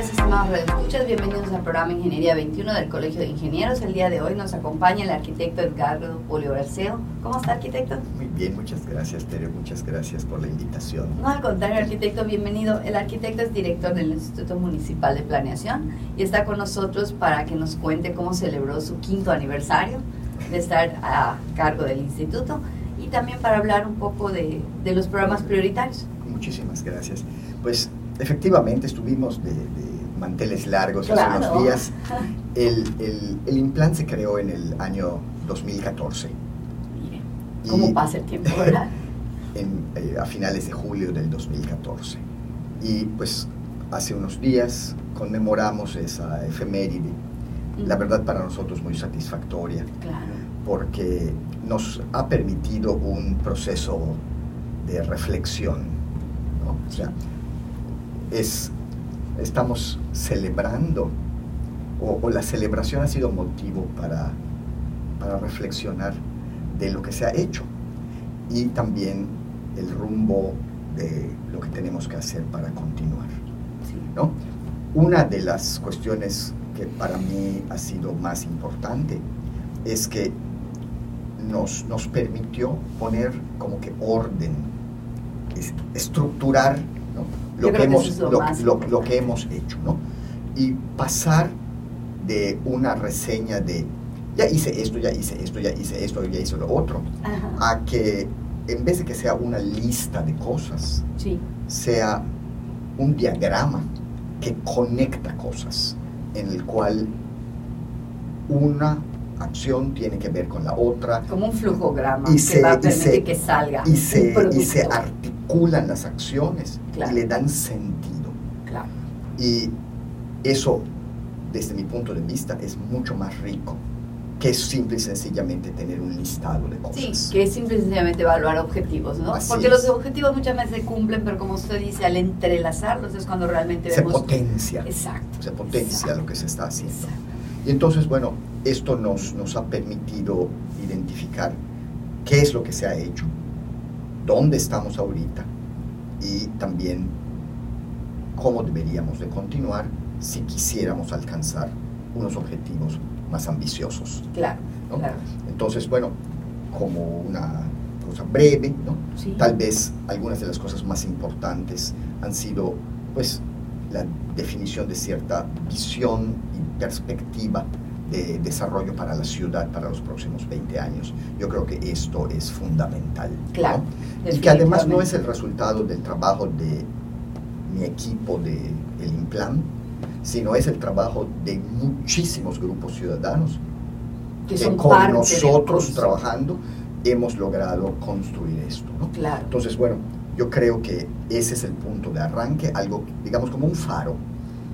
días, estimados radioescuchas. Bienvenidos al programa Ingeniería 21 del Colegio de Ingenieros. El día de hoy nos acompaña el arquitecto Edgardo Polio Garceo. ¿Cómo está, arquitecto? Muy bien, muchas gracias, Tere. Muchas gracias por la invitación. No, al contrario, arquitecto, bienvenido. El arquitecto es director del Instituto Municipal de Planeación y está con nosotros para que nos cuente cómo celebró su quinto aniversario de estar a cargo del instituto y también para hablar un poco de, de los programas prioritarios. Muchísimas gracias. Pues efectivamente estuvimos de, manteles largos hace unos días. El, el, el, Implant se creó en el año 2014. Mire, ¿cómo pasa el tiempo, verdad? en, eh, a finales de julio del 2014. Y pues hace unos días conmemoramos esa efeméride. La verdad para nosotros muy satisfactoria. Claro. Porque nos ha permitido un proceso de reflexión. ¿no? O sea, es, estamos celebrando, o, la celebración ha sido motivo para, para reflexionar de lo que se ha hecho y también el rumbo de lo que tenemos que hacer para continuar. ¿no? Una de las cuestiones que para mí ha sido más importante es que nos, nos permitió poner como que orden, estructurar lo que, hemos, lo, que hemos hecho, ¿no? Y pasar de una reseña de ya hice esto, ya hice esto, ya hice esto, ya hice lo otro, a que en vez de que sea una lista de cosas, sea un diagrama que conecta cosas, en el cual una acción tiene que ver con la otra. Como un flujograma y que se, va a permitir que salga. Y se, y se articulan las acciones y le dan sentido. Claro. Y eso, desde mi punto de vista, es mucho más rico que simple y sencillamente tener un listado de cosas. Sí, que es simple y sencillamente evaluar objetivos, ¿no? Porque los objetivos muchas veces se cumplen, pero como usted dice, al entrelazarlos es cuando realmente se potencia. Exacto. Se potencia lo que se está haciendo. Y entonces, bueno, esto nos, nos ha permitido identificar qué es lo que se ha hecho, dónde estamos ahorita y también cómo deberíamos de continuar si quisiéramos alcanzar unos objetivos más ambiciosos. Claro, Entonces, bueno, como una cosa breve, ¿no? tal vez algunas de las cosas más importantes han sido, pues, la definición de cierta visión y perspectiva de desarrollo para la ciudad para los próximos 20 años. Yo creo que esto es fundamental. Claro. Y que además no es el resultado del trabajo de mi equipo de el Implan, sino es el trabajo de muchísimos grupos ciudadanos que, con nosotros trabajando hemos logrado construir esto. ¿no? Claro. Entonces, bueno, yo creo que ese es el punto de arranque, algo, digamos, como un faro,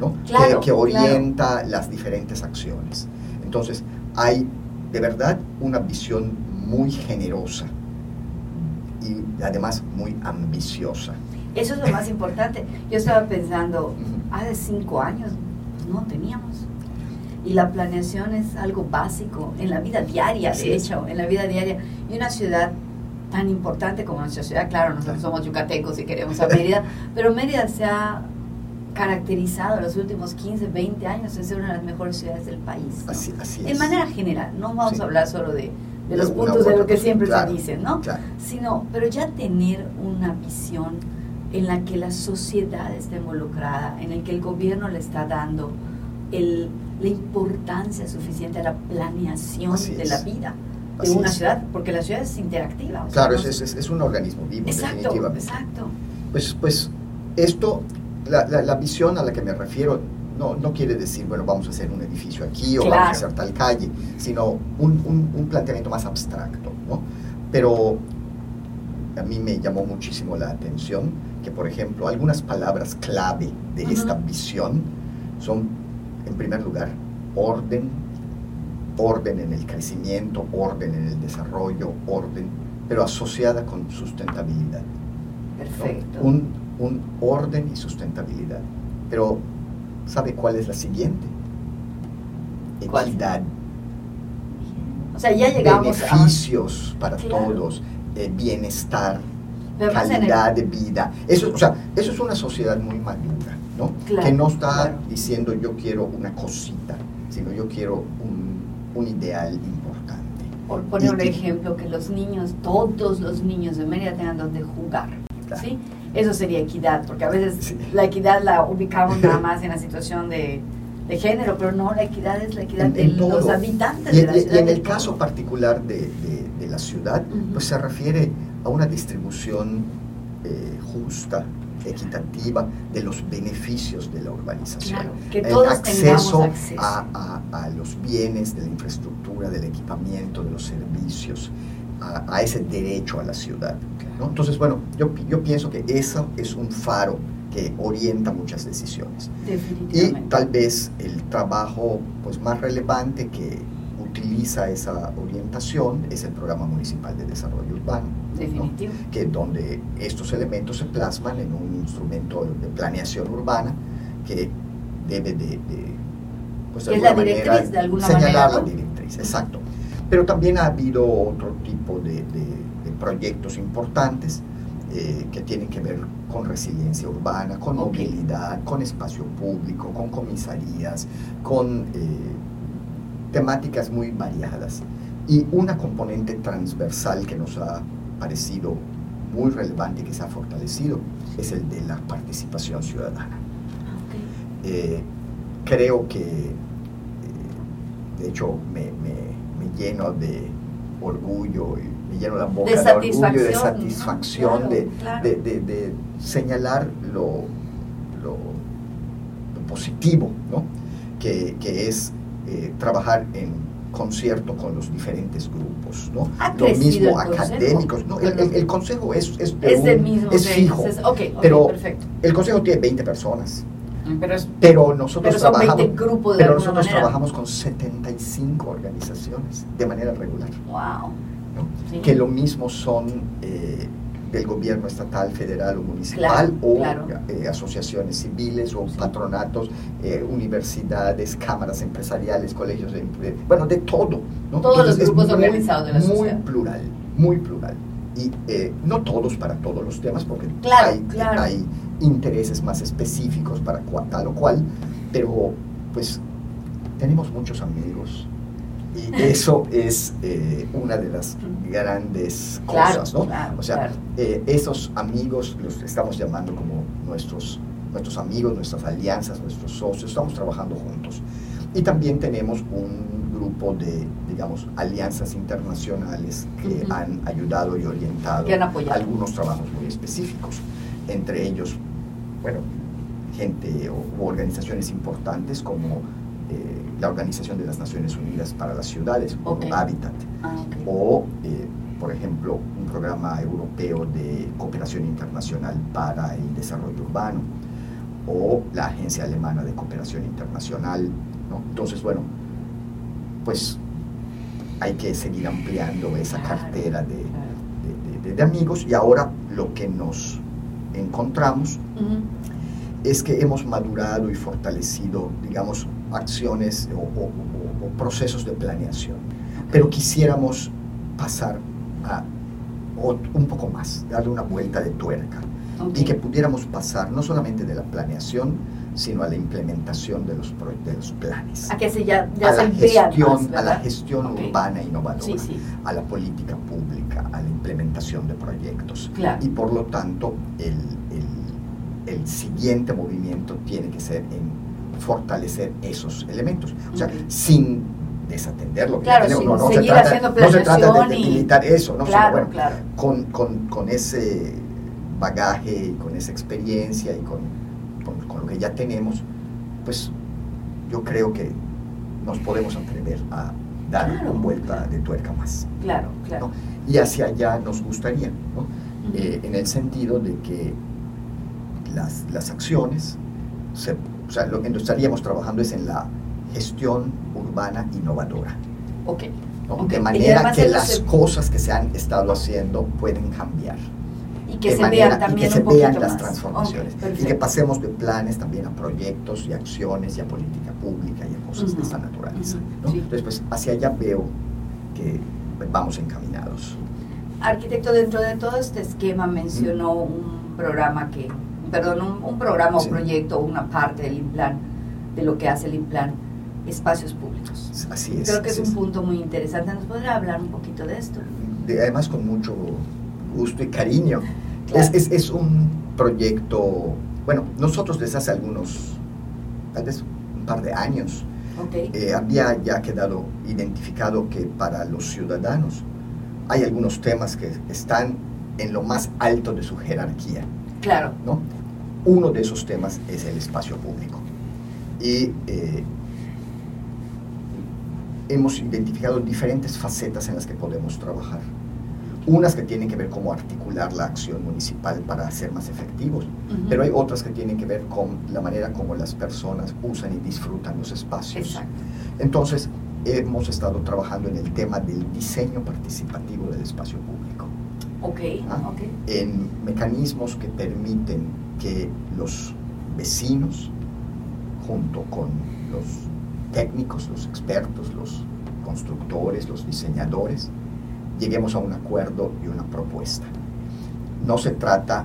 ¿no? que, orienta las diferentes acciones. Entonces, hay de verdad una visión muy generosa y además muy ambiciosa. Eso es lo más importante. Yo estaba pensando, hace cinco años no teníamos. Y la planeación es algo básico en la vida diaria, de hecho, en la vida diaria. Y una ciudad tan importante como nuestra ciudad, claro, nosotros somos yucatecos y queremos a Mérida, pero Mérida se ha caracterizado los últimos 15, 20 años en ser una de las mejores ciudades del país. Así, así es. En manera general, no vamos a hablar solo de, de los puntos de lo que siempre se dicen, ¿no? Sino, pero ya tener una visión en la que la sociedad está involucrada, en el que el gobierno le está dando el, la importancia suficiente a la planeación de la vida de una ciudad, porque la ciudad es interactiva. claro, es, es, es, un organismo vivo, exacto, definitivamente. Exacto. Pues, pues esto la, la, visión a la que me refiero no, no, quiere decir, bueno, vamos a hacer un edificio aquí o vamos a hacer tal calle, sino un, un, planteamiento más abstracto, ¿no? Pero a mí me llamó muchísimo la atención que, por ejemplo, algunas palabras clave de esta visión son, en primer lugar, orden, orden en el crecimiento, orden en el desarrollo, orden, pero asociada con sustentabilidad. Perfecto. Un, un orden y sustentabilidad. Pero, ¿sabe cuál es la siguiente? Equidad. O sea, ya llegamos Beneficios para todos, eh, bienestar, calidad de vida. Eso, o sea, eso es una sociedad muy madura. ¿no? Claro, que no está claro. diciendo yo quiero una cosita, sino yo quiero un, un ideal importante. Por poner un ejemplo, que los niños, todos los niños de Mérida tengan donde jugar. Claro. ¿sí? Eso sería equidad, porque a veces Sí. la equidad la ubicamos nada más en la situación de, de género, pero no, la equidad es la equidad En- de en los habitantes Y, de la y- y ciudad. en el todo. caso particular de, de- de la ciudad, Ujú. pues se refiere a una distribución eh, justa, equitativa de los beneficios de la urbanización. Claro, que el todos acceso, tengamos acceso. A, a- a los bienes de la infraestructura, del equipamiento, de los servicios, a, a ese derecho a la ciudad. ¿no? Entonces, bueno, yo, yo pienso que eso es un faro que orienta muchas decisiones. Y tal vez el trabajo pues, más relevante que utiliza esa orientación es el Programa Municipal de Desarrollo Urbano, ¿no? Que donde estos elementos se plasman en un instrumento de planeación urbana que debe de, de, pues, de Es la directriz, manera de alguna señalar manera, la ¿no? directriz, exacto. Pero también ha habido otro tipo de, de- de proyectos importantes eh, que tienen que ver con resiliencia urbana, con movilidad, con espacio público, con comisarías, con eh, temáticas muy variadas. Y una componente transversal que nos ha parecido muy relevante y que se ha fortalecido es el de la participación ciudadana. Eh, creo que, eh, de hecho, me, me- me lleno de orgullo y me lleno la boca De de, orgullo, de satisfacción, ¿no? satisfacción, Claro, de, claro. de- de- de señalar lo, lo- lo positivo, ¿no? que, que es eh, trabajar en concierto con los diferentes grupos, ¿no? ¿Ha Lo mismo académicos, ¿no? El, el- el consejo es, es, de Es del un- mismo. es ok, fijo, entonces, ok, ok, pero perfecto. el consejo tiene 20 personas, Pero es pero nosotros Pero trabajamos, 20 grupos pero nosotros manera. trabajamos con 75 organizaciones de manera regular, wow. ¿no? Sí. que lo mismo son eh, del gobierno estatal, federal o municipal, Claro, o claro. eh, asociaciones civiles o Sí. patronatos, eh, universidades, cámaras empresariales, colegios, de, bueno, de todo. ¿no? Todos los Entonces, es grupos muy- organizados de la Muy sociedad. plural, muy plural. Y eh, no todos para todos los temas, porque Claro, hay, hay intereses más específicos para cua- tal o cual, pero pues tenemos muchos amigos y eso es eh, una de las grandes Claro, cosas, ¿no? claro, o sea, claro. eh, esos amigos los estamos llamando como nuestros, nuestros amigos, nuestras alianzas, nuestros socios, estamos trabajando juntos. Y también tenemos un grupo de, digamos, alianzas internacionales que han ayudado y orientado han algunos trabajos muy específicos. Entre ellos, bueno, gente o organizaciones importantes como eh, la Organización de las Naciones Unidas para las Ciudades, o. Habitat, Ah, ok. o, eh, por ejemplo, un programa europeo de cooperación internacional para el desarrollo urbano, o la Agencia Alemana de Cooperación Internacional. ¿no? Entonces, bueno, pues hay que seguir ampliando esa cartera de, claro. de- de- de amigos y ahora lo que nos encontramos Ujú. es que hemos madurado y fortalecido, digamos, acciones o, o- o- o procesos de planeación. Pero quisiéramos pasar a un poco más, darle una vuelta de tuerca Ok. y que pudiéramos pasar no solamente de la planeación, sino a la implementación de los, pro- de los planes. A que se ya, ya a se la gestión, más, a la gestión urbana innovadora, Sí, sí. a la política pública, a la implementación de proyectos. Claro. Y por lo tanto, el, el- el siguiente movimiento tiene que ser en fortalecer esos elementos. O sea, sin desatender lo que Claro, tenemos. No, no se trata, no se trata de y- debilitar eso, ¿no? Sino, Claro, bueno, claro. con, con- con ese bagaje y con esa experiencia y con lo que ya tenemos, pues yo creo que nos podemos atrever a dar Claro, una vuelta de tuerca más. Claro, claro. ¿no? Y hacia allá nos gustaría, ¿no? Eh, en el sentido de que las, las acciones, se, o sea, lo que estaríamos trabajando es en la gestión urbana innovadora. Ok. ¿no? Ok. De manera que las cosas que se han estado haciendo pueden cambiar. Y que de se manera- vean también y que se un poquito vean las más. transformaciones. Ok, y que pasemos de planes también a proyectos y acciones y a política pública y a cosas Ujú, de esta naturaleza. ujú, ¿no? sí. Entonces, pues hacia allá veo que vamos encaminados. Arquitecto, dentro de todo este esquema mencionó un programa que perdón, un, programa o proyecto, una parte del Implan, de lo que hace el Implan, espacios públicos. Así es. Creo que es, un punto muy interesante. ¿Nos podrá hablar un poquito de esto? además, con mucho gusto y cariño. Es, es, es, un proyecto, bueno, nosotros desde hace algunos, tal vez un par de años, eh, había ya quedado identificado que para los ciudadanos hay algunos temas que están en lo más alto de su jerarquía. Claro. ¿no? Uno de esos temas es el espacio público. Y eh, hemos identificado diferentes facetas en las que podemos trabajar. Unas que tienen que ver cómo articular la acción municipal para ser más efectivos, pero hay otras que tienen que ver con la manera como las personas usan y disfrutan los espacios. Exacto. Entonces, hemos estado trabajando en el tema del diseño participativo del espacio público. Okay, ¿Ah? En mecanismos que permiten que los vecinos, junto con los técnicos, los expertos, los constructores, los diseñadores, lleguemos a un acuerdo y una propuesta. No se trata,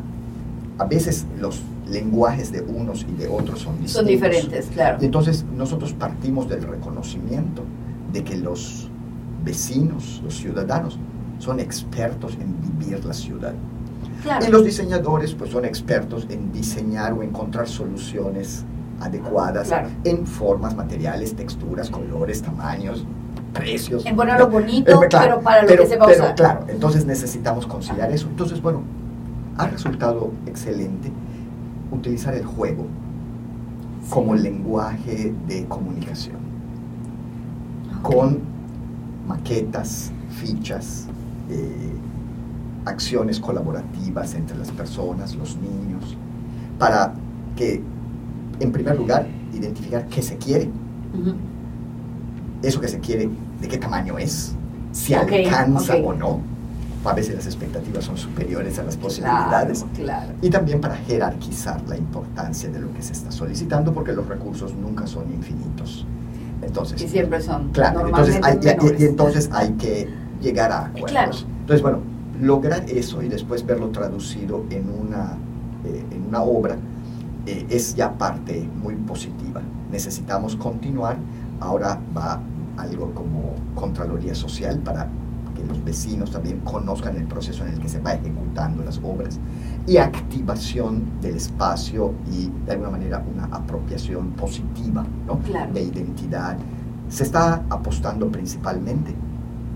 a veces los lenguajes de unos y de otros son distintos. Son diferentes, claro. Y entonces nosotros partimos del reconocimiento de que los vecinos, los ciudadanos, son expertos en vivir la ciudad. Claro. Y los diseñadores pues son expertos en diseñar o encontrar soluciones adecuadas en formas, materiales, texturas, colores, tamaños, precios. En ponerlo bonito, pero para lo que se va a usar. Claro, entonces necesitamos conciliar eso. Entonces, bueno, ha resultado excelente utilizar el juego como lenguaje de comunicación, con maquetas, fichas, eh, acciones colaborativas entre las personas, los niños, para que, en primer lugar, identificar qué se quiere eso que se quiere, de qué tamaño es, si alcanza o no. A veces las expectativas son superiores a las posibilidades. Y también para jerarquizar la importancia de lo que se está solicitando, porque los recursos nunca son infinitos. Entonces, y siempre son. Claro, entonces hay, y, entonces hay que llegar a acuerdos. Entonces, bueno, lograr eso y después verlo traducido en una, eh, en una obra eh, es ya parte muy positiva. Necesitamos continuar. Ahora va algo como Contraloría Social para que los vecinos también conozcan el proceso en el que se va ejecutando las obras y activación del espacio y de alguna manera una apropiación positiva ¿no? de identidad. Se está apostando principalmente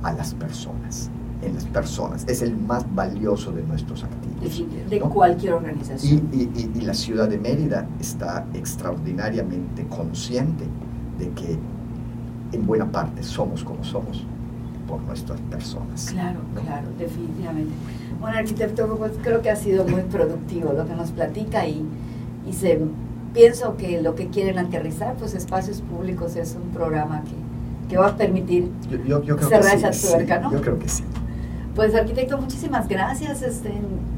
a las personas, en las personas. Es el más valioso de nuestros activos. De, cualquier organización. Y, y, y la ciudad de Mérida está extraordinariamente consciente de que en buena parte somos como somos por nuestras personas. Claro, claro, definitivamente. Bueno, arquitecto, pues creo que ha sido muy productivo lo que nos platica y, y se, pienso que lo que quieren aterrizar, pues espacios públicos es un programa que, que va a permitir cerrar esa tuerca, ¿no? Yo creo que sí. Pues arquitecto, muchísimas gracias. Este,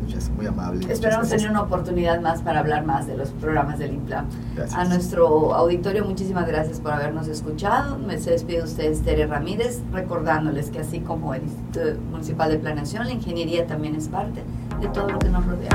Muchas, muy amable. Esperamos tener una oportunidad más para hablar más de los programas del IMPLAN. A nuestro auditorio, muchísimas gracias por habernos escuchado. Me se despide usted, Tere Ramírez, recordándoles que así como el Instituto Municipal de Planeación, la ingeniería también es parte de todo lo que nos rodea.